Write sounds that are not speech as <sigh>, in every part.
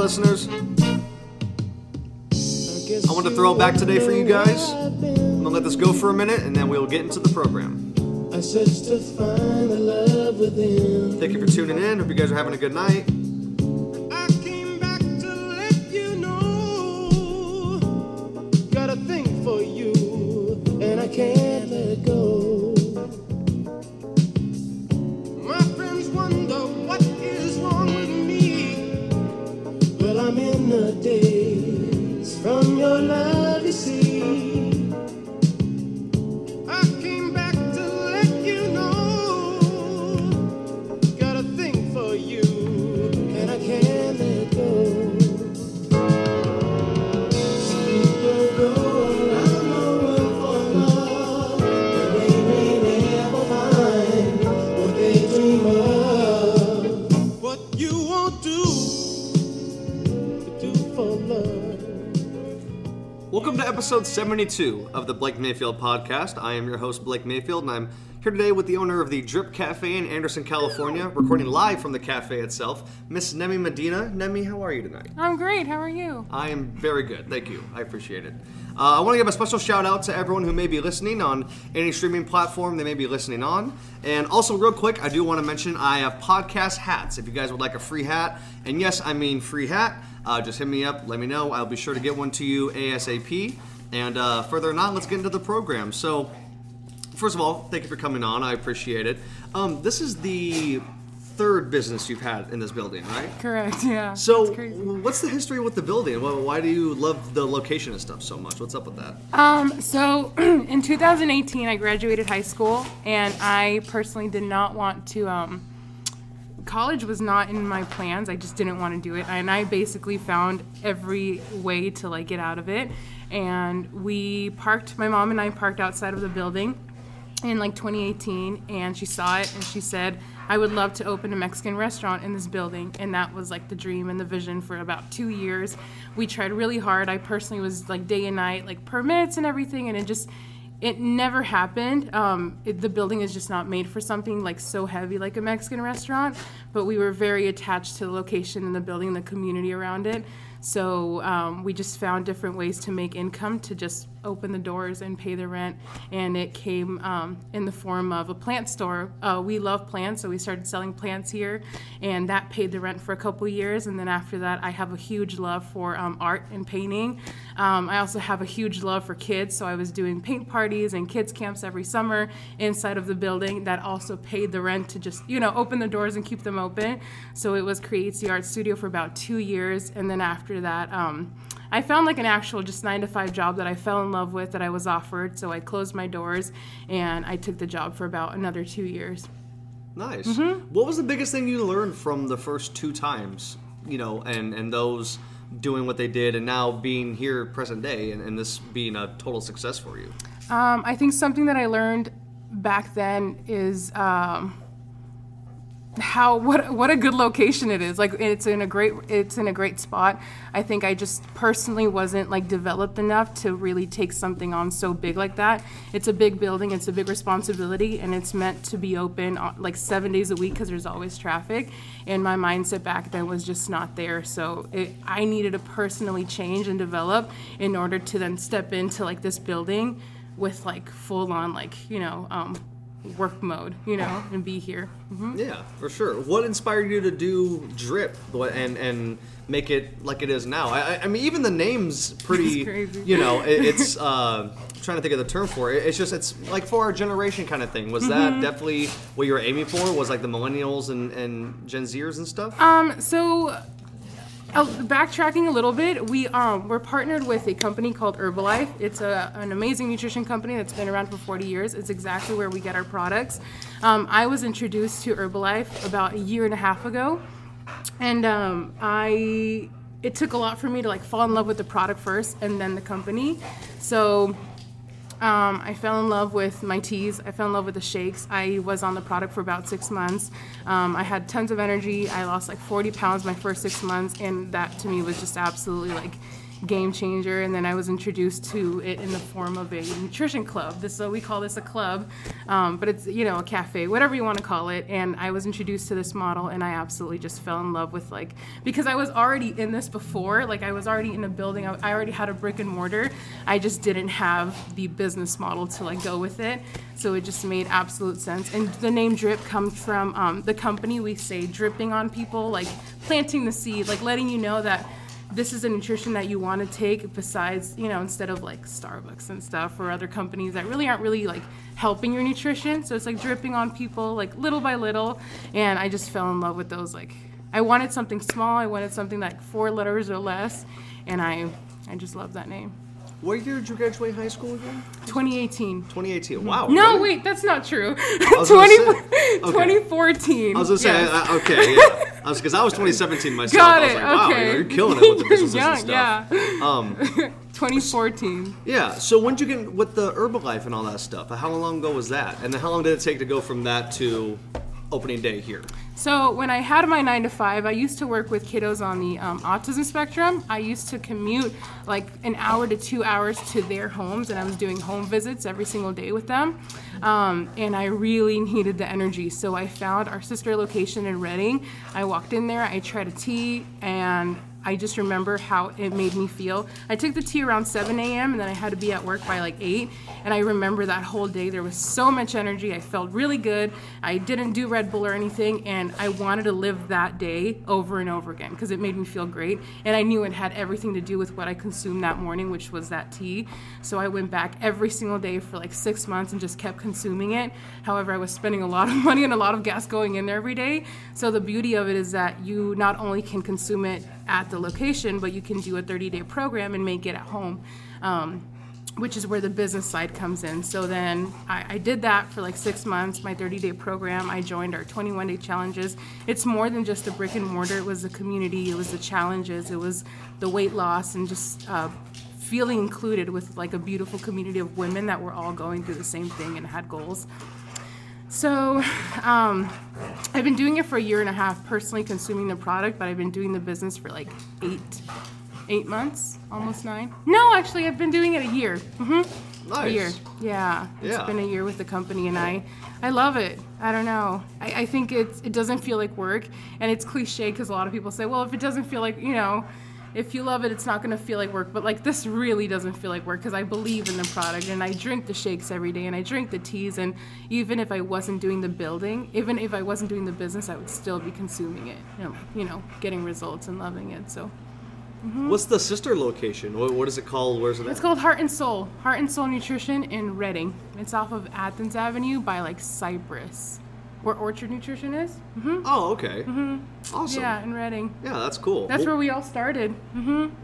listeners. I want to throw it back today for you guys. I'm gonna let this go for a minute, and then we'll get into the program. I searched to find the love within. Thank you for tuning in. Hope you guys are having a good night. Welcome to episode 72 of the Blake Mayfield podcast. I am your host, Blake Mayfield, and I'm here today with the owner of the Drip Cafe in Anderson, California, recording live from the cafe itself, Miss Nemi Medina. Nemi, how are you tonight? I'm great. How are you? I am very good. Thank you. I appreciate it. Uh, I want to give a special shout out to everyone who may be listening on any streaming platform they may be listening on. And also, real quick, I do want to mention I have podcast hats. If you guys would like a free hat, and yes, I mean free hat, uh, just hit me up. Let me know. I'll be sure to get one to you ASAP. And uh, further on, let's get into the program. So, first of all, thank you for coming on. I appreciate it. Um, this is the third business you've had in this building, right? Correct. Yeah. So, what's the history with the building? Why- Why do you love the location and stuff so much? What's up with that? Um, so <clears throat> in 2018, I graduated high school, and I personally did not want to. Um, college was not in my plans. I just didn't want to do it, and I basically found every way to like get out of it. And we parked. My mom and I parked outside of the building in like 2018 and she saw it and she said i would love to open a mexican restaurant in this building and that was like the dream and the vision for about two years we tried really hard i personally was like day and night like permits and everything and it just it never happened. Um, it, the building is just not made for something like so heavy like a mexican restaurant but we were very attached to the location and the building the community around it. So um, we just found different ways to make income to just open the doors and pay the rent. And it came um, in the form of a plant store. Uh, we love plants, so we started selling plants here, and that paid the rent for a couple years. And then after that, I have a huge love for um, art and painting. Um, I also have a huge love for kids, so I was doing paint parties and kids camps every summer inside of the building. That also paid the rent to just you know open the doors and keep them open. So it was Creates the Art Studio for about two years, and then after that. Um, I found like an actual just nine to five job that I fell in love with that I was offered. So I closed my doors and I took the job for about another two years. Nice. Mm-hmm. What was the biggest thing you learned from the first two times? You know, and and those doing what they did, and now being here present day, and, and this being a total success for you. Um, I think something that I learned back then is um, how what what a good location it is. Like it's in a great it's in a great spot. I think I just personally wasn't like developed enough to really take something on so big like that. It's a big building, it's a big responsibility, and it's meant to be open uh, like seven days a week because there's always traffic. And my mindset back then was just not there. So it, I needed to personally change and develop in order to then step into like this building with like full on like you know um, work mode, you know, and be here. hmm Yeah, for sure. What inspired you to do drip and and make it like it is now? I, I- mean, even the name's <laughs> pretty. You know, it, it's. <laughs> Uh, trying to think of the term for it. It's just it's like for our generation kind of thing. Was Mm-hmm. that definitely what you were aiming for? Was like the millennials and and Gen Zers and stuff? Um, so uh, backtracking a little bit, we um, we're partnered with a company called Herbalife. It's a, an amazing nutrition company that's been around for 40 years. It's exactly where we get our products. Um, I was introduced to Herbalife about a year and a half ago, and um, I it took a lot for me to like fall in love with the product first and then the company. So um, I fell in love with my teas. I fell in love with the shakes. I was on the product for about six months. Um, I had tons of energy. I lost like 40 pounds my first six months, and that to me was just absolutely like game changer. And then I was introduced to it in the form of a nutrition club. This so we call this a club, um, but it's you know a cafe, whatever you want to call it. And I was introduced to this model, and I absolutely just fell in love with like because I was already in this before. Like I was already in a building. I, already had a brick and mortar. I just didn't have the business model to like go with it. So it just made absolute sense. And the name Drip comes from um, the company. We say dripping on people, like planting the seed, like letting you know that this is a nutrition that you want to take besides, you know, instead of like Starbucks and stuff or other companies that really aren't really like helping your nutrition. So it's like dripping on people like little by little. And I just fell in love with those. Like, I wanted something small, I wanted something like four letters or less. And I, I just love that name. What year did you graduate high school again? 2018. 2018. Wow. No, really? wait, that's not true. was <laughs> 20, say- okay. 2014. I was gonna say, Yes. uh, okay, yeah. I was because I was <laughs> 2017 myself. Got I was it. like, wow, okay. you're killing it with the <laughs> businesses yeah, and stuff. Yeah. Um, 2014. yeah. So when did you get with the Herbalife and all that stuff? How long ago was that? And how long did it take to go from that to opening day here? So when I had my nine to five, I used to work with kiddos on the um, autism spectrum. I used to commute like an hour to two hours to their homes, and I was doing home visits every single day with them. Um, and I really needed the energy, so I found our sister location in Redding. I walked in there, I tried a tea, and I just remember how it made me feel. I took the tea around 7 a.m. and then I had to be at work by like 8. And I remember that whole day there was so much energy. I felt really good. I didn't do Red Bull or anything. And I wanted to live that day over and over again because it made me feel great. And I knew it had everything to do with what I consumed that morning, which was that tea. So I went back every single day for like six months and just kept consuming it. However, I was spending a lot of <laughs> money and a lot of gas going in there every day. So the beauty of it is that you not only can consume it at the location, but you can do a 30 day program and make it at home. Um, which is where the business side comes in. So then I, I did that for like six months, my 30 day program. I joined our 21 day challenges. It's more than just the brick and mortar, it was the community, it was the challenges, it was the weight loss, and just uh, feeling included with like a beautiful community of women that were all going through the same thing and had goals. So, um, I've been doing it for a year and a half, personally consuming the product, but I've been doing the business for like eight, eight months, almost nine. No, actually, I've been doing it a year. hmm A year. Yeah, it's Yeah. been a year with the company, and I, I love it. I don't know. I, I think it's it doesn't feel like work, and it's cliche because a lot of people say, well, if it doesn't feel like you know. If you love it, it's not gonna feel like work. But like this really doesn't feel like work because I believe in the product and I drink the shakes every day and I drink the teas. And even if I wasn't doing the building, even if I wasn't doing the business, I would still be consuming it. You know, you know getting results and loving it. So mm-hmm. What's the sister location? What, what is it called? Where's it at? it's called Heart and Soul. Heart and Soul Nutrition in Redding. It's off of Athens Avenue by like Cypress, where Orchard Nutrition is. hmm Oh, okay. Awesome. Yeah, in Redding. Yeah, that's cool. That's Well, where we all started.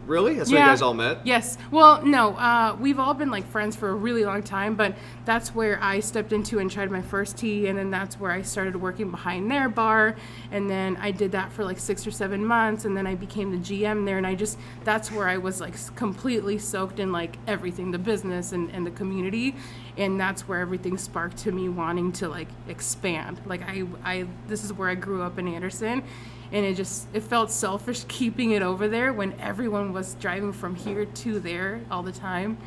really? That's where you guys all met? Yes. Well, no, uh, we've all been like friends for a really long time, but that's where I stepped into and tried my first tea, and then that's where I started working behind their bar, and then I did that for like six or seven months, and then I became the GM there, and I just that's where I was like completely soaked in like everything, the business and, and the community, and that's where everything sparked to me wanting to like expand. Like I, I this is where I grew up in Anderson and it just it felt selfish <laughs> keeping it over there when everyone was driving from here to there all the time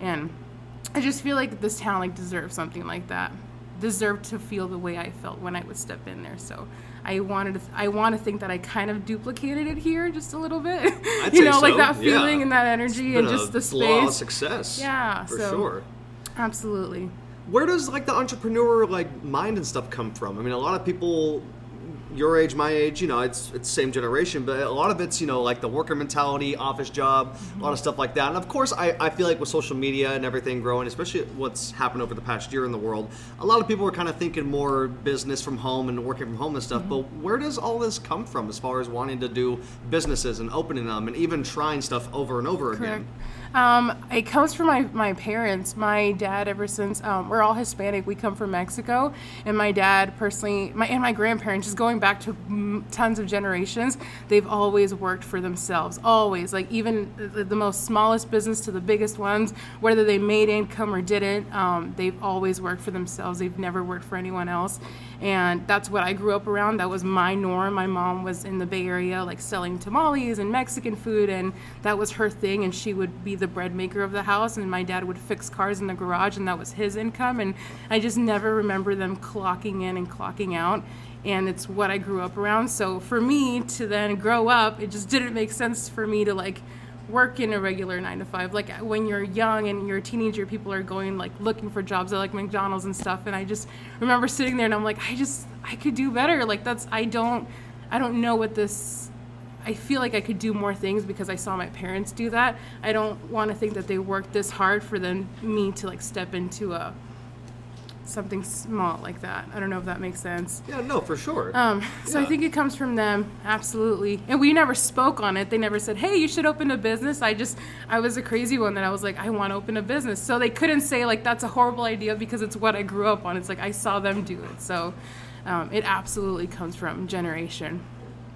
and i just feel like this town like deserves something like that deserved to feel the way i felt when i would step in there so i wanted to i want to think that i kind of duplicated it here just a little bit <laughs> you know like so, that yeah. feeling and that energy and just a the law of space success. Yeah, For so- sure. absolutely Where does like the entrepreneur like mind and stuff come from? I mean, a lot of people your age, my age, you know, it's it's same generation, but a lot of it's you know like the worker mentality, office job, a lot of stuff like that. And of course, I, I feel like with social media and everything growing, especially what's happened over the past year in the world, a lot of people are kind of thinking more business from home and working from home and stuff. But mm-hmm. where does all this come from as far as wanting to do businesses and opening them and even trying stuff over and over Correct. again? Um, it comes from my, my parents. My dad, ever since um, we're all Hispanic, we come from Mexico, and my dad personally, my and my grandparents, just going back to tons of generations, they've always worked for themselves. Always, like even the, the most smallest business to the biggest ones, whether they made income or didn't, um, they've always worked for themselves. They've never worked for anyone else, and that's what I grew up around. That was my norm. My mom was in the Bay Area, like selling tamales and Mexican food, and that was her thing. And she would be the bread maker of the house, and my dad would fix cars in the garage, and that was his income. And I just never remember them clocking in and clocking out. And it's what I grew up around. So for me to then grow up, it just didn't make sense for me to like work in a regular nine to five. Like when you're young and you're a teenager, people are going like looking for jobs at like McDonald's and stuff. And I just remember sitting there and I'm like, I just I could do better. Like that's I don't I don't know what this. I feel like I could do more things because I saw my parents do that. I don't want to think that they worked this hard for then me to like step into a something small like that. I don't know if that makes sense. Yeah, no, for sure. Um, so I think it comes from them, absolutely. And we never spoke on it. They never said, "Hey, you should open a business." I just, I was a crazy one that I was like, "I want to open a business." So they couldn't say like that's a horrible idea because it's what I grew up on. It's like I saw them do it. So um, it absolutely comes from generation.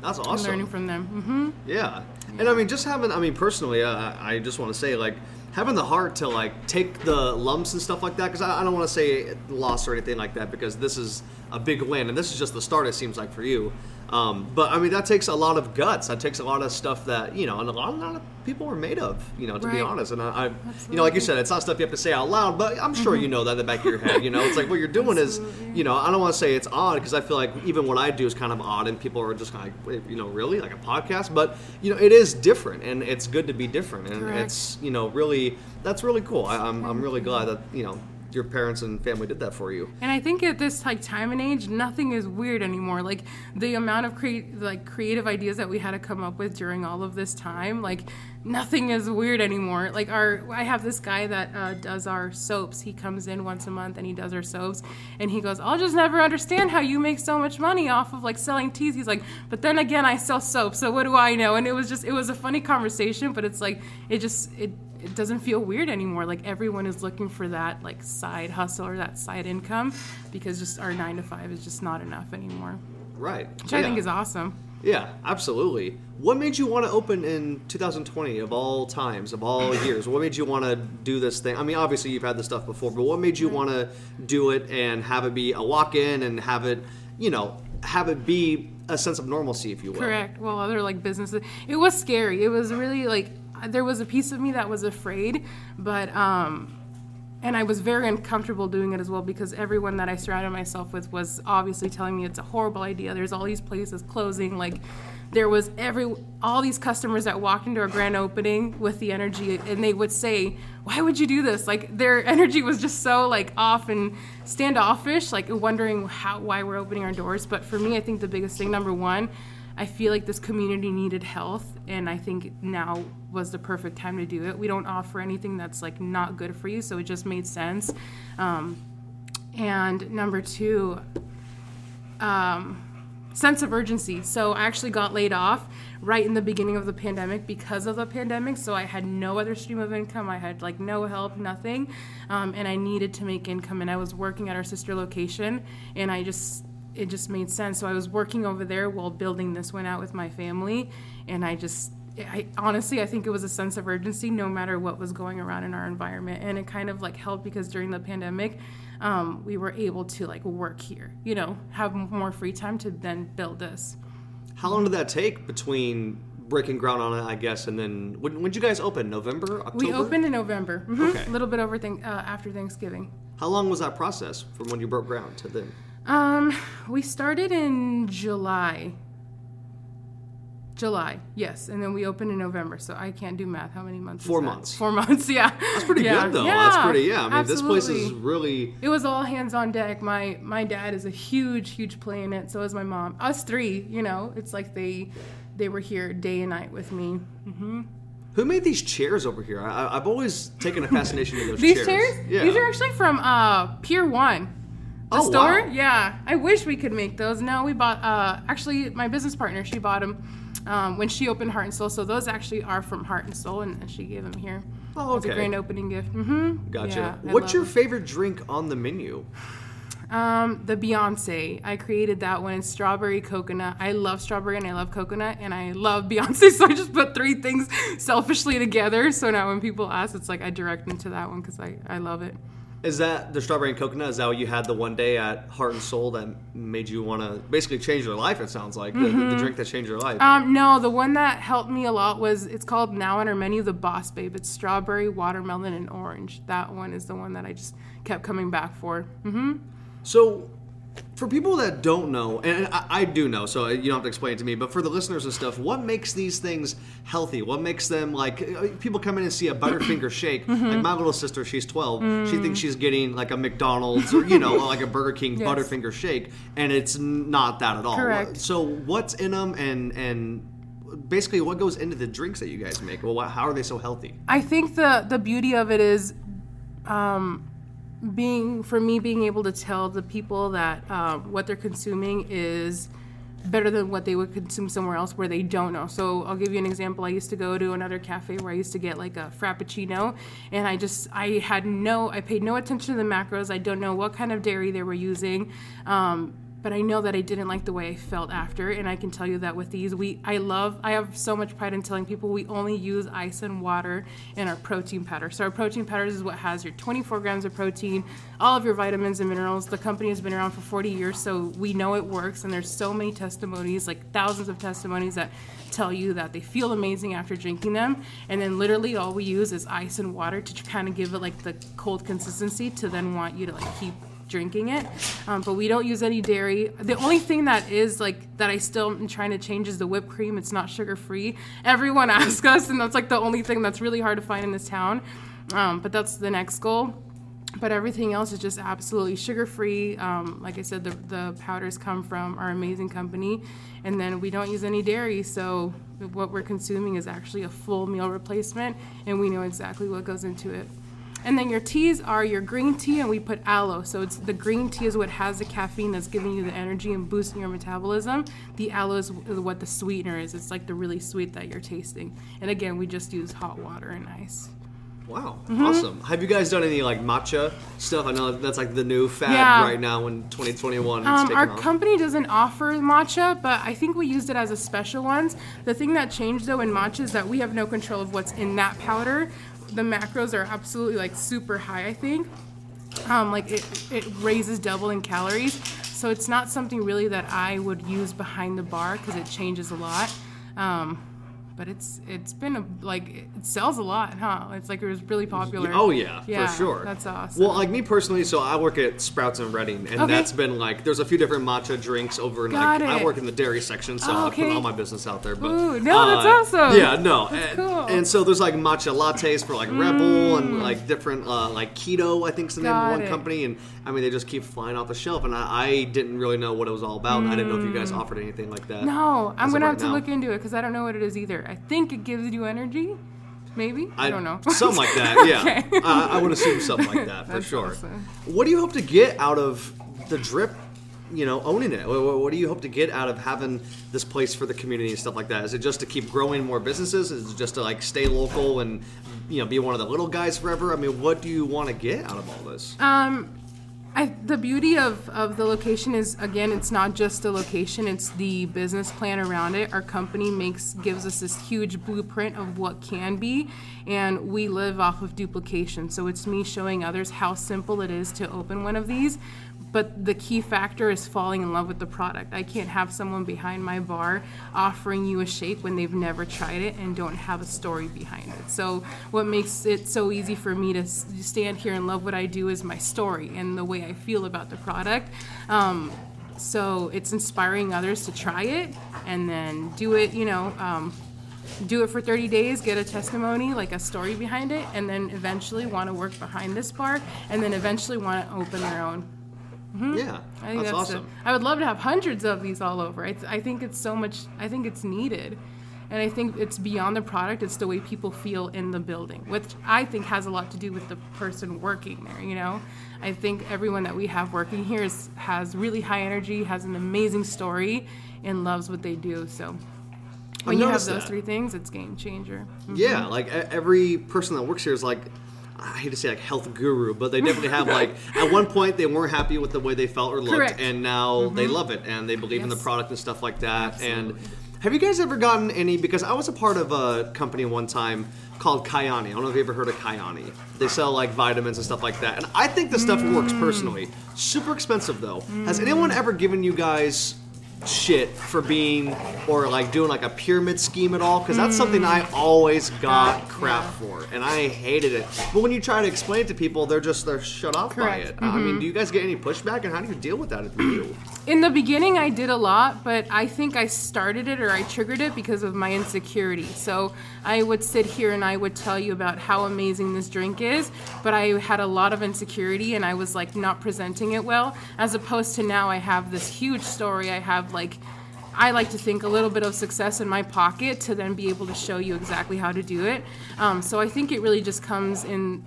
That's and awesome. Learning from them. hmm Yeah. And I mean, just having, I mean, personally, uh, I just want to say, like, having the heart to, like, take the lumps and stuff like that, because I, I don't want to say loss or anything like that, because this is a big win, and this is just the start, it seems like, for you. Um, but, I mean, that takes a lot of guts. That takes a lot of stuff that, you know, and a lot, a lot of people are made of, you know, to be honest. And I, I you know, like you said, it's not stuff you have to say out loud, but I'm sure you know that in the back of your head, you know? It's like what you're doing is, you know, I don't want to say it's odd, because I feel like even what I do is kind of odd, and people are just kind of like, you know, really? Like a podcast? But, you know, it is different, and it's good to be different. And Correct. it's, you know, really, that's really cool. I, I'm, I'm really glad that, you know, your parents and family did that for you. And I think at this like time and age, nothing is weird anymore. Like the amount of cre- like creative ideas that we had to come up with during all of this time, like nothing is weird anymore. Like our, I have this guy that uh, does our soaps. He comes in once a month and he does our soaps, and he goes, "I'll just never understand how you make so much money off of like selling teas." He's like, "But then again, I sell soap, so what do I know?" And it was just, it was a funny conversation, but it's like, it just, it it doesn't feel weird anymore. Like everyone is looking for that like side hustle or that side income because just our nine to five is just not enough anymore. Right. Which I think is awesome. Yeah, absolutely. What made you want to open in 2020 of all times, of all <coughs> years? What made you want to do this thing? I mean, obviously you've had this stuff before, but what made you want to do it and have it be a walk-in and have it, you know, have it be a sense of normalcy, if you will? Correct. Well, other like businesses, it was scary. It was really like there was a piece of me that was afraid, but um, and I was very uncomfortable doing it as well because everyone that I surrounded myself with was obviously telling me it's a horrible idea. There's all these places closing. Like there was every all these customers that walked into our grand opening with the energy, and they would say, "Why would you do this?" Like their <laughs> energy was just so like off and standoffish, like wondering how why we're opening our doors. But for me, I think the biggest thing, number one. I feel like this community needed health, and I think now was the perfect time to do it. We don't offer anything that's like not good for you, so it just made sense. Um, and number two, um, sense of urgency. So I actually got laid off right in the beginning of the pandemic because of the pandemic. So I had no other stream of income. I had like no help, nothing, um, and I needed to make income. And I was working at our sister location, and I just it just made sense. So I was working over there while building this one out with my family, and I just. I honestly, I think it was a sense of urgency, no matter what was going around in our environment, and it kind of like helped because during the pandemic, um, we were able to like work here, you know, have more free time to then build this. How long did that take between breaking ground on it, I guess, and then when did you guys open? November, October? We opened in November, mhm, Okay. a little bit over thank, uh, after Thanksgiving. How long was that process from when you broke ground to then? Um, we started in July. July, yes, and then we opened in November. So I can't do math. How many months? is Four that? months. Four months. <laughs> Yeah, That's pretty yeah. good, though. Yeah, That's pretty. Yeah, I mean, this place is really. It was all hands on deck. My my dad is a huge, huge play in it. So is my mom. Us three, you know, it's like they they were here day and night with me. hmm Who made these chairs over here? I, I've always taken a fascination to those <laughs> These chairs. chairs? Yeah. These are actually from uh, Pier One. The Oh, store? wow. Yeah. I wish we could make those. No, we bought. Uh, actually, my business partner she bought them um, when she opened Heart and Soul. So those actually are from Heart and Soul, and, and she gave them here. Oh, okay. It's a grand opening gift. Mm-hmm. Gotcha. Yeah, What's your it. favorite drink on the menu? Um, the Beyonce. I created that one. It's strawberry coconut. I love strawberry and I love coconut and I love <laughs> Beyonce. So I just put three things <laughs> selfishly together. So now when people ask, it's like I direct them to that one because I, I love it. Is that the strawberry and coconut? Is that what you had the one day at Heart and Soul that made you want to basically change your life? It sounds like the, the drink that changed your life. Um, no, the one that helped me a lot was it's called now on our menu the Boss Babe. It's strawberry, watermelon, and orange. That one is the one that I just kept coming back for. hmm So, for people that don't know, and I, I do know, so you don't have to explain it to me, but for the listeners and stuff, what makes these things healthy? What makes them like people come in and see a Butterfinger <clears throat> shake? Mm-hmm. Like my little sister, she's 12. She thinks she's getting like a McDonald's or, you know, like a Burger King Yes. Butterfinger shake, and it's not that at all. Correct. So, what's in them and, and basically what goes into the drinks that you guys make? Well, how are they so healthy? I think the the beauty of it is, um, being for me being able to tell the people that uh, what they're consuming is better than what they would consume somewhere else where they don't know. So I'll give you an example. I used to go to another cafe where I used to get like a frappuccino and I just I had no I paid no attention to the macros. I don't know what kind of dairy they were using. Um, but I know that I didn't like the way I felt after, and I can tell you that with these, we I love I have so much pride in telling people we only use ice and water in our protein powder. So our protein powders is what has your 24 grams of protein, all of your vitamins and minerals. The company has been around for 40 years, so we know it works, and there's so many testimonies, like thousands of testimonies that tell you that they feel amazing after drinking them. And then literally all we use is ice and water to kind of give it like the cold consistency to then want you to like keep drinking it. Um, but we don't use any dairy. The only thing that is like that I still am trying to change is the whipped cream. It's not sugar free. Everyone <laughs> asks us, and that's like the only thing that's really hard to find in this town. Um, but that's the next goal. But everything else is just absolutely sugar free. Um, like I said, the, the powders come from our amazing company, and then we don't use any dairy. So what we're consuming is actually a full meal replacement, and we know exactly what goes into it. And then your teas are your green tea, and we put aloe. So it's the green tea is what has the caffeine that's giving you the energy and boosting your metabolism. The aloe is what the sweetener is. It's like the really sweet that you're tasting. And again, we just use hot water and ice. Wow, Mm-hmm. awesome. Have you guys done any like matcha stuff? I know that's like the new fad Yeah. right now in 2021. Um, our off. company doesn't offer matcha, but I think we used it as a special ones. The thing that changed though in matcha is that we have no control of what's in that powder. The macros are absolutely like super high, I think. Um, like it, it raises double in calories. So it's not something really that I would use behind the bar because it changes a lot. Um, but it's it's been a, like it sells a lot, huh? It's like it was really popular. Oh yeah, Yeah, for sure. that's awesome. Well, like me personally, so I work at Sprouts and Redding, and Okay. that's been like there's a few different matcha drinks over Got like I work in the dairy section, so Oh, I put all my business out there. But Ooh, no, that's awesome. Yeah, no, and, cool. and so there's like matcha lattes for like Rebel and like different uh, like keto. I think's the name of Mm. One it. company, and I mean they just keep flying off the shelf, and I, I didn't really know what it was all about. I didn't know if you guys offered anything like that. Mm. No, I'm gonna right have to now. look into it because I don't know what it is either. I think it gives you energy, maybe. I, don't know. <laughs> Something like that, yeah. <laughs> Okay. I, I would assume something like that for That's sure. awesome. What do you hope to get out of the drip? You know, owning it. What, what- what do you hope to get out of having this place for the community and stuff like that? Is it just to keep growing more businesses? Is it just to like stay local and you know be one of the little guys forever? I mean, what do you want to get out of all this? Um, I, the beauty of, of the location is again, it's not just the location; it's the business plan around it. Our company makes gives us this huge blueprint of what can be, and we live off of duplication. So it's me showing others how simple it is to open one of these. But the key factor is falling in love with the product. I can't have someone behind my bar offering you a shake when they've never tried it and don't have a story behind it. So, what makes it so easy for me to stand here and love what I do is my story and the way I feel about the product. Um, so, it's inspiring others to try it and then do it, you know. Um, do it for 30 days, get a testimony, like a story behind it, and then eventually want to work behind this bar, and then eventually want to open their own. Mm-hmm. Yeah, I think that's, that's, awesome. the- I would love to have hundreds of these all over. I, th- I think it's so much. I think it's needed, and I think it's beyond the product. It's the way people feel in the building, which I think has a lot to do with the person working there. You know, I think everyone that we have working here is, has really high energy, has an amazing story, and loves what they do. So. when you have those that. three things, it's game changer. Mm-hmm. Yeah, like every person that works here is like, I hate to say like health guru, but they definitely have like <laughs> at one point they weren't happy with the way they felt or looked, Correct. Mm-hmm. and now they love it and they believe in the product and stuff like that. And have you guys ever gotten any? Because I was a part of a company one time called Kyani. I don't know if you ever heard of Kyani. They sell like vitamins and stuff like that, and I think the stuff works Mm. personally. Super expensive though. Has anyone ever given you guys? Shit for being or like doing like a pyramid scheme at all because that's something I always got crap yeah. for and I hated it. But when you try to explain it to people, they're just they're shut off Correct. by it. I mean, do you guys get any pushback and how do you deal with that if you do? In the beginning, I did a lot, but I think I started it or I triggered it because of my insecurity. So I would sit here and I would tell you about how amazing this drink is, but I had a lot of insecurity and I was like not presenting it well. As opposed to now, I have this huge story. I have like, I like to think a little bit of success in my pocket to then be able to show you exactly how to do it. Um, so I think it really just comes in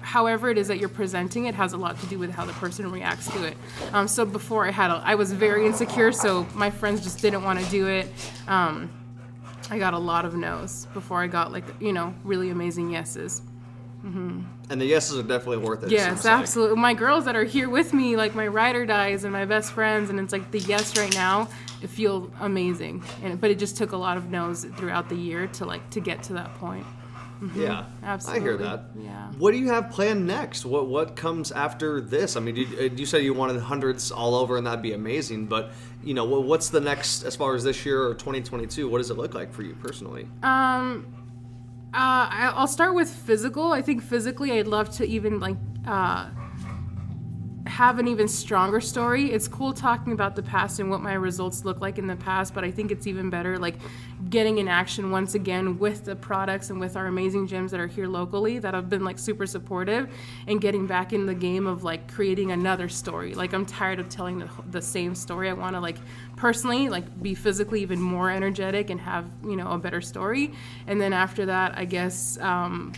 however it is that you're presenting it has a lot to do with how the person reacts to it. Um, so before I had, a, I was very insecure, so my friends just didn't want to do it. Um, I got a lot of no's before I got like you know really amazing yeses. And the yeses are definitely worth it. it Yes, like. absolutely. My girls that are here with me, like my ride or dies and my best friends, and it's like the yes right now, it feels amazing. And but it just took a lot of no's throughout the year to like to get to that point. Yeah, absolutely. I hear that. Yeah. What do you have planned next? What what comes after this? I mean, you, uh, you said you wanted hundreds all over, and that'd be amazing. But you know, what's the next as far as this year or 2022? What does it look like for you personally? Um, uh, I'll start with physical. I think physically, I'd love to even like uh, have an even stronger story. It's cool talking about the past and what my results look like in the past, but I think it's even better like getting in action once again with the products and with our amazing gyms that are here locally that have been like super supportive and getting back in the game of like creating another story. Like I'm tired of telling the, the same story. I want to like personally like be physically even more energetic and have, you know, a better story. And then after that, I guess um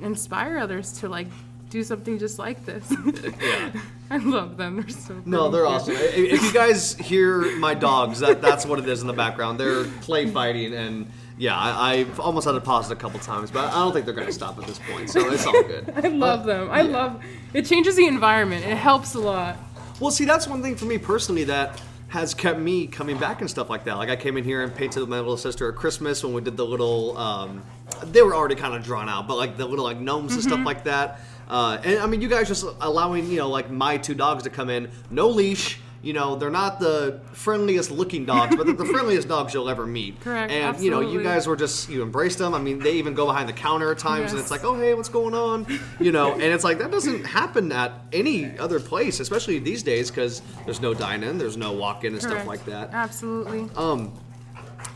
inspire others to like do something just like this. <laughs> Yeah. <laughs> I love them. They're so No, pretty. they're awesome. If you guys hear my dogs, that that's what it is in the background. They're play fighting, and yeah, I, I've almost had to pause it a couple times, but I don't think they're going to stop at this point, so it's all good. <laughs> I love them. I love it changes the environment. It helps a lot. Well, see, that's one thing for me personally that has kept me coming back and stuff like that. Like I came in here and painted my little sister at Christmas when we did the little. Um, they were already kind of drawn out, but like the little like gnomes and stuff like that. Uh, and I mean, you guys just allowing you know like my two dogs to come in, no leash. You know, they're not the friendliest looking dogs, but they're the <laughs> friendliest dogs you'll ever meet. Correct, And you know, you guys were just you embraced them. I mean, they even go behind the counter at times, and it's like, oh hey, what's going on? You know, and it's like that doesn't happen at any other place, especially these days, because there's no dine-in, there's no walk-in and stuff like that. Absolutely. Um.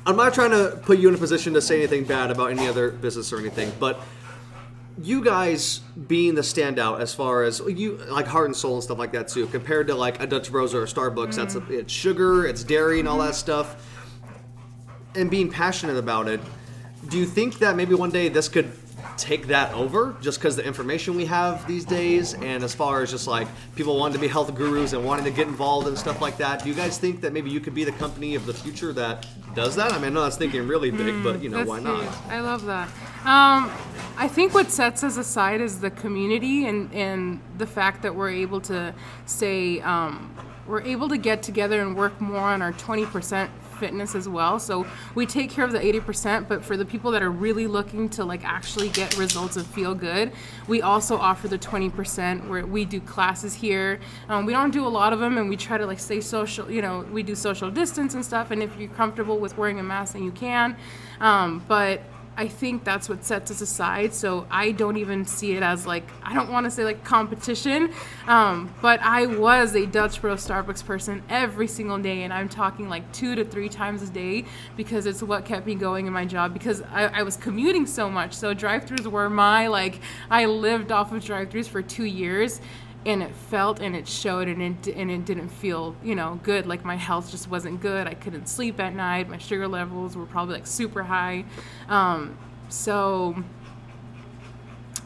I'm not trying to put you in a position to say anything bad about any other business or anything, but you guys being the standout as far as you like heart and soul and stuff like that too, compared to like a Dutch Bros or a Starbucks, that's Mm-hmm. it's sugar, it's dairy, and all that stuff, and being passionate about it. Do you think that maybe one day this could take that over just because the information we have these days and as far as just like people wanting to be health gurus and wanting to get involved and stuff like that do you guys think that maybe you could be the company of the future that does that i mean i know that's thinking really big but you know why not huge. I love that. Um, I think what sets us aside is the community and, and the fact that we're able to say um, we're able to get together and work more on our 20% fitness as well. So we take care of the 80%, but for the people that are really looking to like actually get results and feel good, we also offer the 20% where we do classes here. Um, we don't do a lot of them and we try to like stay social, you know, we do social distance and stuff. And if you're comfortable with wearing a mask, then you can. Um, but I think that's what sets us aside. So I don't even see it as like I don't want to say like competition, um, but I was a Dutch Bro Starbucks person every single day, and I'm talking like two to three times a day because it's what kept me going in my job because I, I was commuting so much. So drive-throughs were my like I lived off of drive-throughs for two years and it felt and it showed and it, and it didn't feel you know good. Like my health just wasn't good. I couldn't sleep at night. My sugar levels were probably like super high. Um, so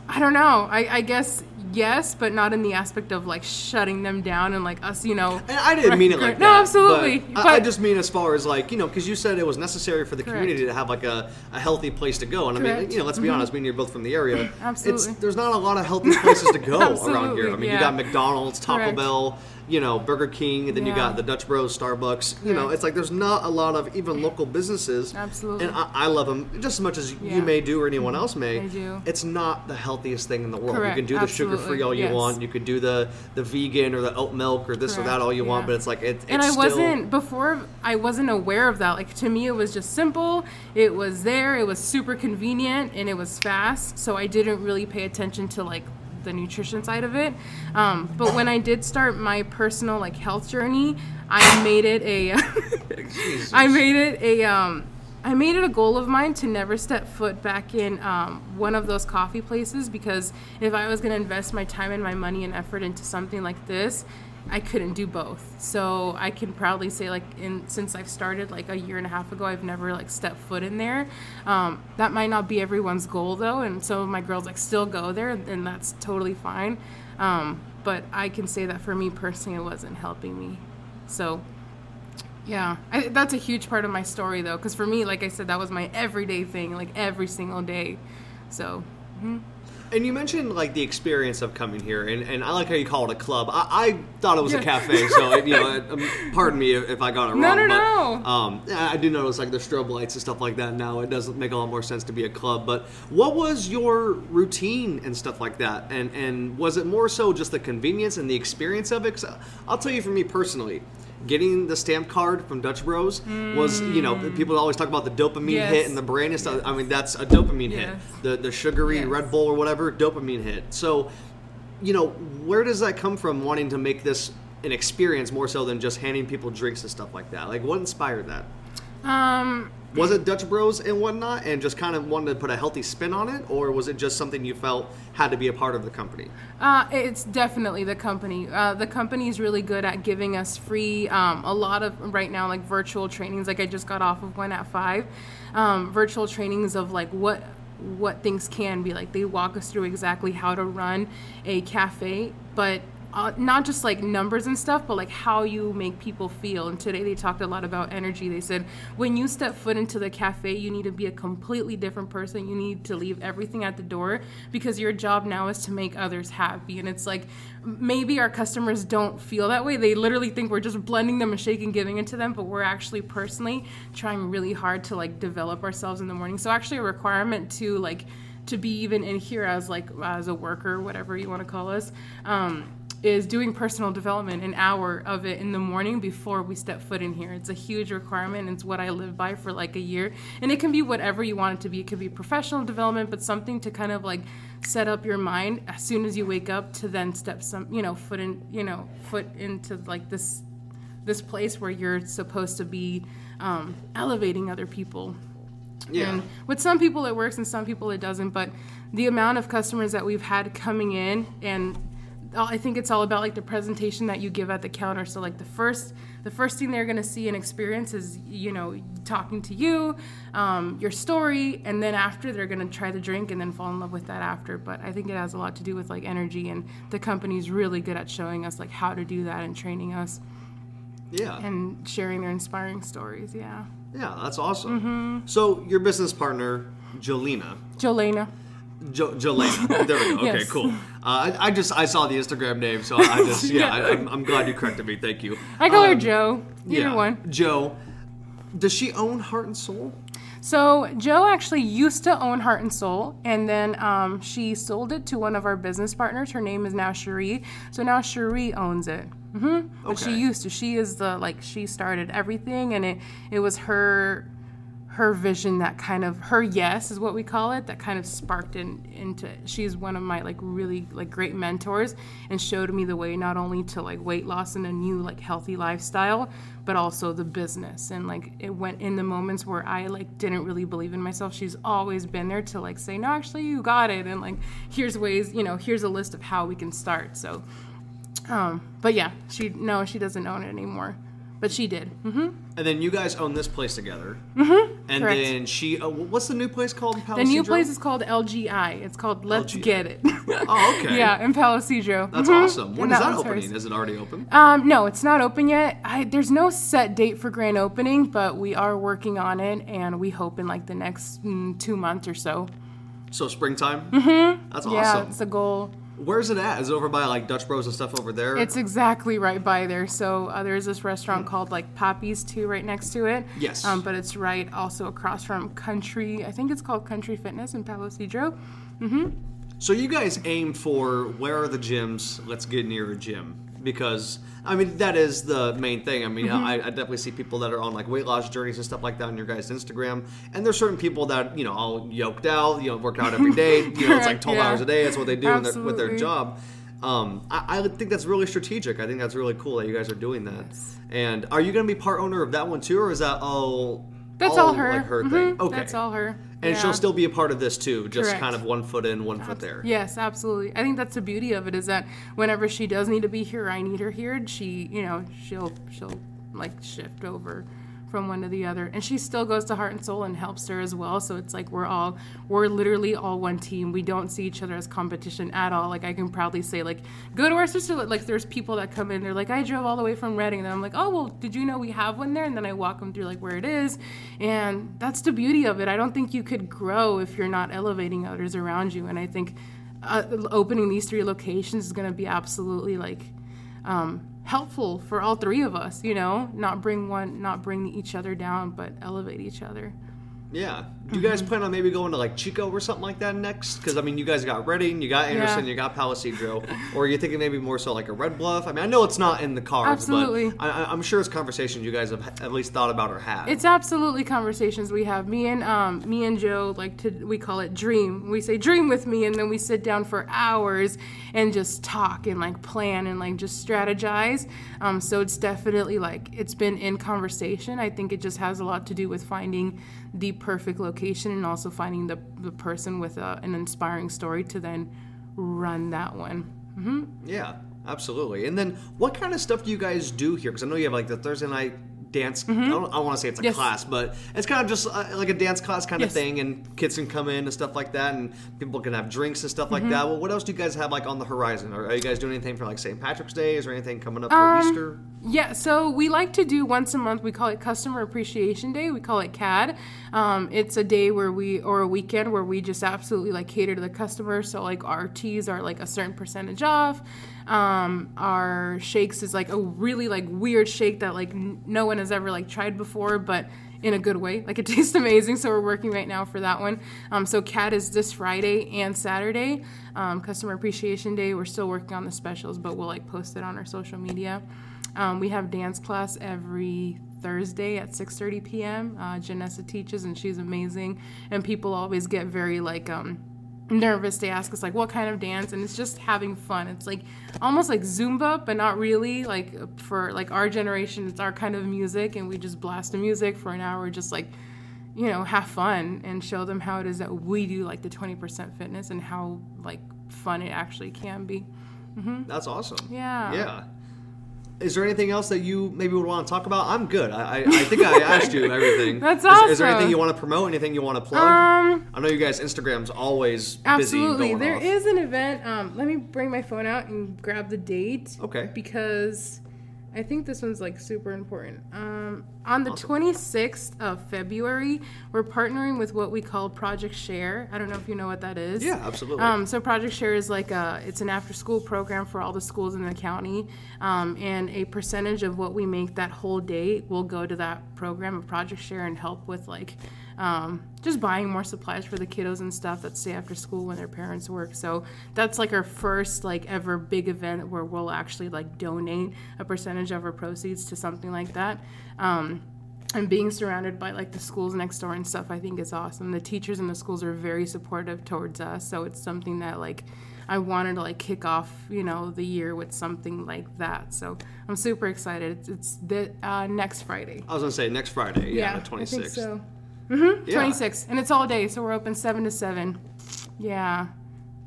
i don't know. I, I guess yes, but not in the aspect of like shutting them down and like us, you know. And I didn't mean it like that. No, absolutely. But I, I just mean as far as like you know, because you said it was necessary for the Correct. community to have like a, a healthy place to go, and I mean, Mm-hmm. you know, let's be honest. I mean, you're both from the area. It's, Absolutely. there's not a lot of healthy places to <laughs> go around here. I mean, you got McDonald's, Taco Correct. Bell, you know, Burger King, and then you got the Dutch Bros, Starbucks. You know, it's like there's not a lot of even local businesses. Absolutely. And I, I love them just as much as you may do or anyone else may. I do. It's not the healthiest thing in the world. Correct. You can do the sugar free all you Yes. want. You could do the the vegan or the oat milk or this or that all you want, but it's like it, it's and I wasn't before I wasn't aware of that. Like to me it was just simple. It was there, it was super convenient and it was fast. So I didn't really pay attention to like the nutrition side of it. Um, but when I did start my personal like health journey, I made it a <laughs> I made it a um I made it a goal of mine to never step foot back in um, one of those coffee places because if I was going to invest my time and my money and effort into something like this, I couldn't do both. So I can proudly say, like, in since I've started like a year and a half ago, I've never like stepped foot in there. Um, that might not be everyone's goal though, and some of my girls like still go there, and that's totally fine. Um, but I can say that for me personally, it wasn't helping me. So yeah, I, that's a huge part of my story though, because for me, like I said, that was my everyday thing, like every single day. So And you mentioned like the experience of coming here, and, and I like how you call it a club. I, I thought it was a cafe, so you know, <laughs> um, pardon me if, I got it No, wrong. no, but, no. Um, yeah, I do notice like the strobe lights and stuff like that now. It does make a lot more sense to be a club. But what was your routine and stuff like that? And and was it more so just the convenience and the experience of it? 'Cause I'll tell you, for me personally. Getting the stamp card from Dutch Bros was, you know, people always talk about the dopamine Mm. Yes. hit and the brain and stuff. I mean, that's a dopamine hit. The the sugary Yes. Red Bull or whatever dopamine hit. So, you know, where does that come from? Wanting to make this an experience more so than just handing people drinks and stuff like that. Like, what inspired that? Um, Was it Dutch Bros and whatnot, and just kind of wanted to put a healthy spin on it, or was it just something you felt had to be a part of the company? Uh, it's definitely the company. Uh, the company is really good at giving us free, um, a lot of right now, like virtual trainings. Like I just got off of one at five, um, virtual trainings of like what what things can be. Like they walk us through exactly how to run a cafe, but uh, not just like numbers and stuff, but like how you make people feel. And today they talked a lot about energy. They said when you step foot into the cafe, you need to be a completely different person. You need to leave everything at the door because your job now is to make others happy. And it's like maybe our customers don't feel that way. They literally think we're just blending them a shake and giving it to them, but we're actually personally trying really hard to like develop ourselves in the morning. So actually a requirement to like to be even in here as like as a worker, whatever you want to call us. Um, is doing personal development an hour of it in the morning before we step foot in here. It's a huge requirement. It's what I live by for like a year. And it can be whatever you want it to be. It could be professional development, but something to kind of like set up your mind as soon as you wake up to then step some, you know, foot in, you know, foot into like this this place where you're supposed to be um, elevating other people. Yeah. And with some people it works and some people it doesn't. But the amount of customers that we've had coming in and I think it's all about like the presentation that you give at the counter. So like the first, the first thing they're gonna see and experience is you know talking to you, um, your story, and then after they're gonna try the drink and then fall in love with that after. But I think it has a lot to do with like energy, and the company's really good at showing us like how to do that and training us yeah. and sharing their inspiring stories. Yeah, yeah, that's awesome. Mm-hmm. So, your business partner, Jolena. Jolena. Jo- Jolena. <laughs> There we go. Okay, Yes. cool. Uh, I, I just I saw the Instagram name, so I just <laughs> yeah, Yeah. I, I'm, I'm glad you corrected me. Thank you. I call her Um, Joe. Either yeah, one. Joe. Does she own Heart and Soul? So Joe actually used to own Heart and Soul, and then um, she sold it to one of our business partners. Her name is now Cherie. So now Cherie owns it. hmm But she used to. She is the like she started everything, and it it was her her vision that kind of her yes is what we call it that kind of sparked in, into she's one of my like really like great mentors and showed me the way not only to like weight loss and a new like healthy lifestyle but also the business. And like it went in the moments where i like didn't really believe in myself. She's always been there to like say no actually you got it. And like here's ways you know here's a list of how we can start. So um but yeah she no she doesn't own it anymore but she did. hmm And then you guys own this place together. Mm-hmm. And correct. then she, uh, what's the new place called? In The new Palo place is called LGI. It's called Let's LGI. Get It. <laughs> Oh, okay. yeah, in Palo Cedro. That's Mhm. awesome. When And is that was opening? hers. Is it already open? Um, no, it's not open yet. I, there's no set date for grand opening, but we are working on it, and we hope in like the next mm, two months or so. So springtime. Mm-hmm. That's Yeah, awesome. it's a goal. Where's it at? Is it over by like Dutch Bros and stuff over there? It's exactly right by there. So uh, there's this restaurant called like Poppy's too, right next to it. Yes. Um, but it's right also across from Country. I think it's called Country Fitness in Palo Cedro. So you guys aim for where are the gyms? Let's get near a gym because I mean that is the main thing. I mean Mm-hmm. I, I definitely see people that are on like weight loss journeys and stuff like that on your guys' Instagram, and there's certain people that you know all yoked out, you know, work out every day. <laughs> You know, it's like 12 Yeah. hours a day. That's what they do in their, with their job. Um, I, I think that's really strategic. I think that's really cool that you guys are doing that. And are you going to be part owner of that one too, or is that all? That's all, her. Like her Mhm, thing. Okay. That's all her. And Yeah. she'll still be a part of this too, just Correct. kind of one foot in, one foot there. Yes, absolutely. I think that's the beauty of it is that whenever she does need to be here, I need her here. and She, you know, she'll she'll like shift over from one to the other, and she still goes to Heart and Soul and helps her as well. So it's like we're all we're literally all one team. We don't see each other as competition at all. Like I can proudly say, like go to our sister. Like there's people that come in, they're like, I drove all the way from Redding, and I'm like, oh well, did you know we have one there? And then I walk them through like where it is, and that's the beauty of it. I don't think you could grow if you're not elevating others around you, and I think uh, opening these three locations is going to be absolutely like um, helpful for all three of us. You know, not bring one, not bring each other down, but elevate each other. Yeah. Do you Mm-hmm. guys plan on maybe going to like Chico or something like that next? Because I mean, you guys got Redding, you got Anderson, Yeah. you got Palo Cedro, or are you thinking maybe more so like a Red Bluff? I mean, I know it's not in the cards, Absolutely. but I, I- I'm sure it's conversations you guys have at least thought about or had. It's absolutely conversations we have. Me and um, me and Joe like to we call it dream. We say dream with me, and then we sit down for hours and just talk and like plan and like just strategize. Um, so it's definitely like it's been in conversation. I think it just has a lot to do with finding the perfect location and also finding the the person with a, an inspiring story to then run that one. Mm-hmm. yeah, absolutely. And then what kind of stuff do you guys do here? Because I know you have like the Thursday night dance. I don't, I don't want to say it's a Mm-hmm. Yes. class, but it's kind of just uh, like a dance class kind of thing, and kids can come in and stuff like that, and people can have drinks and stuff like Mm-hmm. that. Well, what else do you guys have like on the horizon? Are, are you guys doing anything for like St. Patrick's Day? Is there anything coming up for Um, Easter? Yeah, so we like to do once a month. We call it Customer Appreciation Day. We call it CAD. Um, it's a day where we, or a weekend where we just absolutely like cater to the customer. So like our teas are like a certain percentage off. Um, our shakes is like a really like weird shake that like n- no one has ever like tried before, but in a good way. Like it <laughs> tastes amazing. So we're working right now for that one. Um, so CAD is this Friday and Saturday, um, Customer Appreciation Day. We're still working on the specials, but we'll like post it on our social media. Um, we have dance class every Thursday at 6:30 p.m. Uh, Janessa teaches, and she's amazing. And people always get very like um, nervous. They ask us like, "What kind of dance?" And it's just having fun. It's like almost like Zumba, but not really. Like for like our generation, it's our kind of music, and we just blast the music for an hour, just like you know, have fun and show them how it is that we do like the 20% fitness and how like fun it actually can be. Mm-hmm. That's awesome. Yeah. Yeah. Is there anything else that you maybe would want to talk about? I'm good. I, I, I think I <laughs> asked you everything. That's is, Is there anything you want to promote? Anything you want to plug? Um, I know you guys Instagram's always Absolutely. busy is an event. Um, let me bring my phone out and grab the date. Okay. Because I think this one's like super important. Um, on the 26th of February, we're partnering with what we call Project Share. I don't know if you know what that is. Yeah, absolutely. Um, so Project Share is like a it's an after school program for all the schools in the county, um, and a percentage of what we make that whole day will go to that program of Project Share and help with like um, just buying more supplies for the kiddos and stuff that stay after school when their parents work. So that's like our first like ever big event where we'll actually like donate a percentage of our proceeds to something like that. Um, and being surrounded by like the schools next door and stuff i think is awesome the teachers in the schools are very supportive towards us so it's something that like i wanted to like kick off you know the year with something like that so i'm super excited it's, it's the uh, next friday I was gonna say next Friday. Yeah, the i 26th. think so mm-hmm, Yeah. 26 and it's all day so we're open 7 to 7 yeah.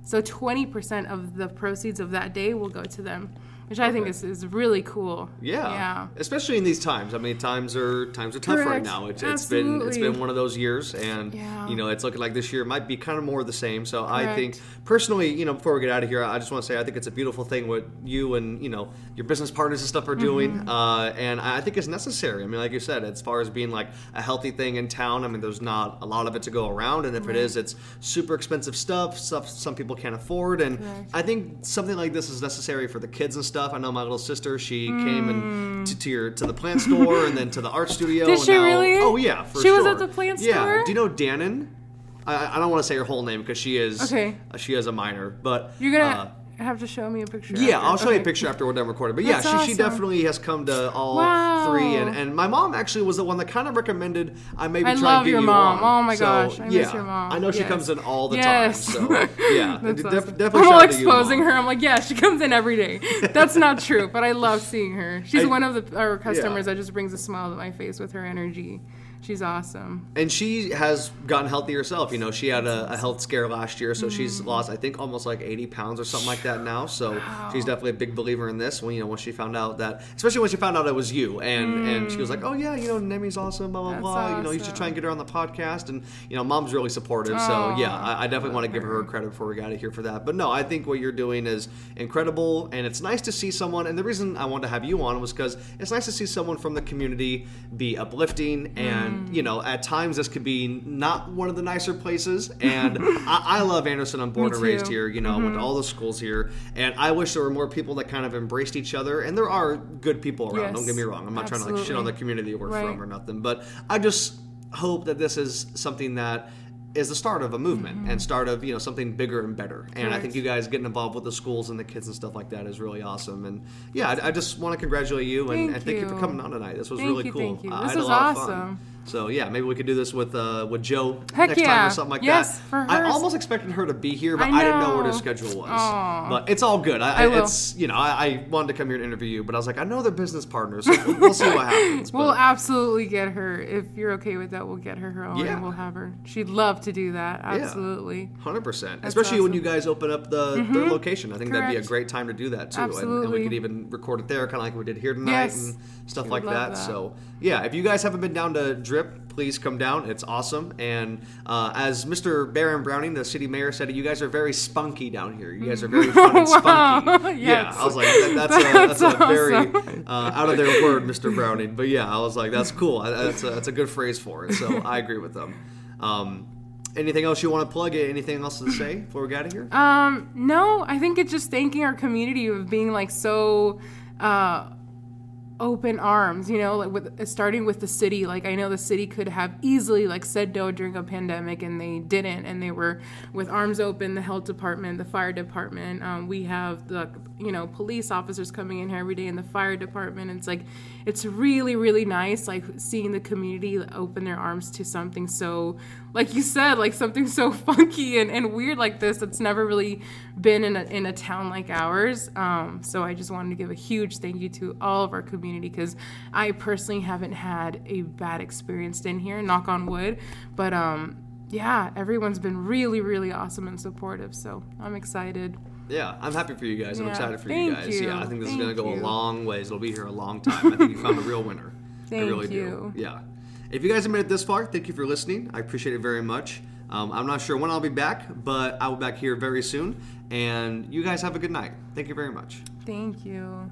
So 20% of the proceeds of that day will go to them which I think is, is really cool. Yeah. Yeah. Especially in these times. I mean, times are times are tough right now. It's, it's been it's been one of those years, and Yeah. you know, it's looking like this year might be kind of more of the same. So I think personally, you know, before we get out of here, I just want to say I think it's a beautiful thing what you and you know your business partners and stuff are doing, Mm-hmm. uh, and I think it's necessary. I mean, like you said, as far as being like a healthy thing in town, I mean, there's not a lot of it to go around, and if it is, it's super expensive stuff, stuff some people can't afford, and Correct. I think something like this is necessary for the kids and stuff. I know my little sister, she came and to, to your to the plant store and then to the art studio. Mm. <laughs> Did she now- really? Oh yeah, for She was at the plant store. Yeah. Do you know Dannon? I, I don't want to say her whole name because she is Okay. uh, she is a minor, but You're gonna uh, have to show me a picture. yeah, after. I'll show you a picture after we're done recording. But yeah, That's she, she awesome. definitely has come to all Wow. three, and, and my mom actually was the one that kind of recommended I maybe I try and get your you mom. on. Oh my So, gosh, I miss yeah, your mom. I know she Yes. comes in all the Yes. time. So yeah, <laughs> def- awesome. definitely I'm all exposing her. I'm like, yeah, she comes in every day. <laughs> That's not true, but I love seeing her. She's I- one of the our customers that just brings a smile to my face with her energy. She's awesome. And she has gotten healthy herself. You know, she had a, a health scare last year, so she's Mm. lost, I think, almost like 80 pounds or something like that now. So she's definitely a big believer in this. When you know, when she found out that, especially when she found out it was you, and and she was like, oh yeah, you know, Nemi's awesome, blah blah That's blah. You know, you should try and get her on the podcast. And you know, mom's really supportive. so yeah, I, I definitely want to give her credit before we got of here for that. But no, I think what you're doing is incredible, and it's nice to see someone. And the reason I wanted to have you on was because it's nice to see someone from the community be uplifting, and Mm. You know, at times this could be not one of the nicer places. And <laughs> I, I love Anderson. I'm born and raised here. You know, I went to all the schools here, and I wish there were more people that kind of embraced each other. And there are good people around. Yes, don't get me wrong. I'm not trying to like shit on the community you work Right. from or nothing, but I just hope that this is something that is the start of a movement mm-hmm. and start of you know something bigger and better. And I think you guys getting involved with the schools and the kids and stuff like that is really awesome. And yeah, I, I just want to congratulate you and Thank and thank you. for coming on tonight. This was Thank really you, cool. thank you. This had a was fun. awesome. So yeah, maybe we could do this with uh, with Joe Heck next time or something like Yes, that. for I almost expected her to be here, but I I, didn't know what her schedule was. Aw. But it's all good. I, I will. It's you know I, I wanted to come here and interview you, but I was like I know they're business partners, so we'll, we'll see what happens. We'll absolutely get her. If you're okay with that, we'll get her her own Yeah. and we'll have her. She'd love to do that. Absolutely. Hundred percent, especially when awesome. Mm-hmm. you guys open up the third location. I think that'd be a great time to do that too, and, and we could even record it there, kind of like we did here tonight Yes. and stuff like that. that. So yeah, if you guys haven't been down to Drip, please come down. It's awesome. And uh, as Mr. Baron Browning, the city mayor, said, you guys are very spunky down here. You guys are very fun and <laughs> spunky. Wow. <laughs> Yeah, I was like, that, that's, a, <laughs> that's, That's a very uh, out of their word, Mr. Browning. But yeah, I was like, that's cool. That's a, that's a good phrase for it. So I agree with them. Um, anything else you want to plug? Anything else to say before we get out of here? Um, no, I think it's just thanking our community of being like so uh open arms, you know, like with starting with the city. Like I know the city could have easily like said no during a pandemic and they didn't and they were with arms open, the health department, the fire department. Um, we have the you know, police officers coming in here every day in the fire department. It's like it's really, really nice like seeing the community open their arms to something so like you said, like something so <laughs> funky and, and weird like this that's never really been in a, in a town like ours. Um, so I just wanted to give a huge thank you to all of our community because I personally haven't had a bad experience in here, knock on wood. But um, yeah, everyone's been really, really awesome and supportive. So I'm excited. Yeah, I'm happy for you guys. I'm Yeah, excited for you guys. you, Yeah, I think this is going to thank go a long ways. It'll be here a long time. I think you found a real winner. <laughs> I Thank really you. do. Yeah. If you guys have made it this far, thank you for listening. I appreciate it very much. Um, I'm not sure when I'll be back, but I will be back here very soon. And you guys have a good night. Thank you very much. Thank you.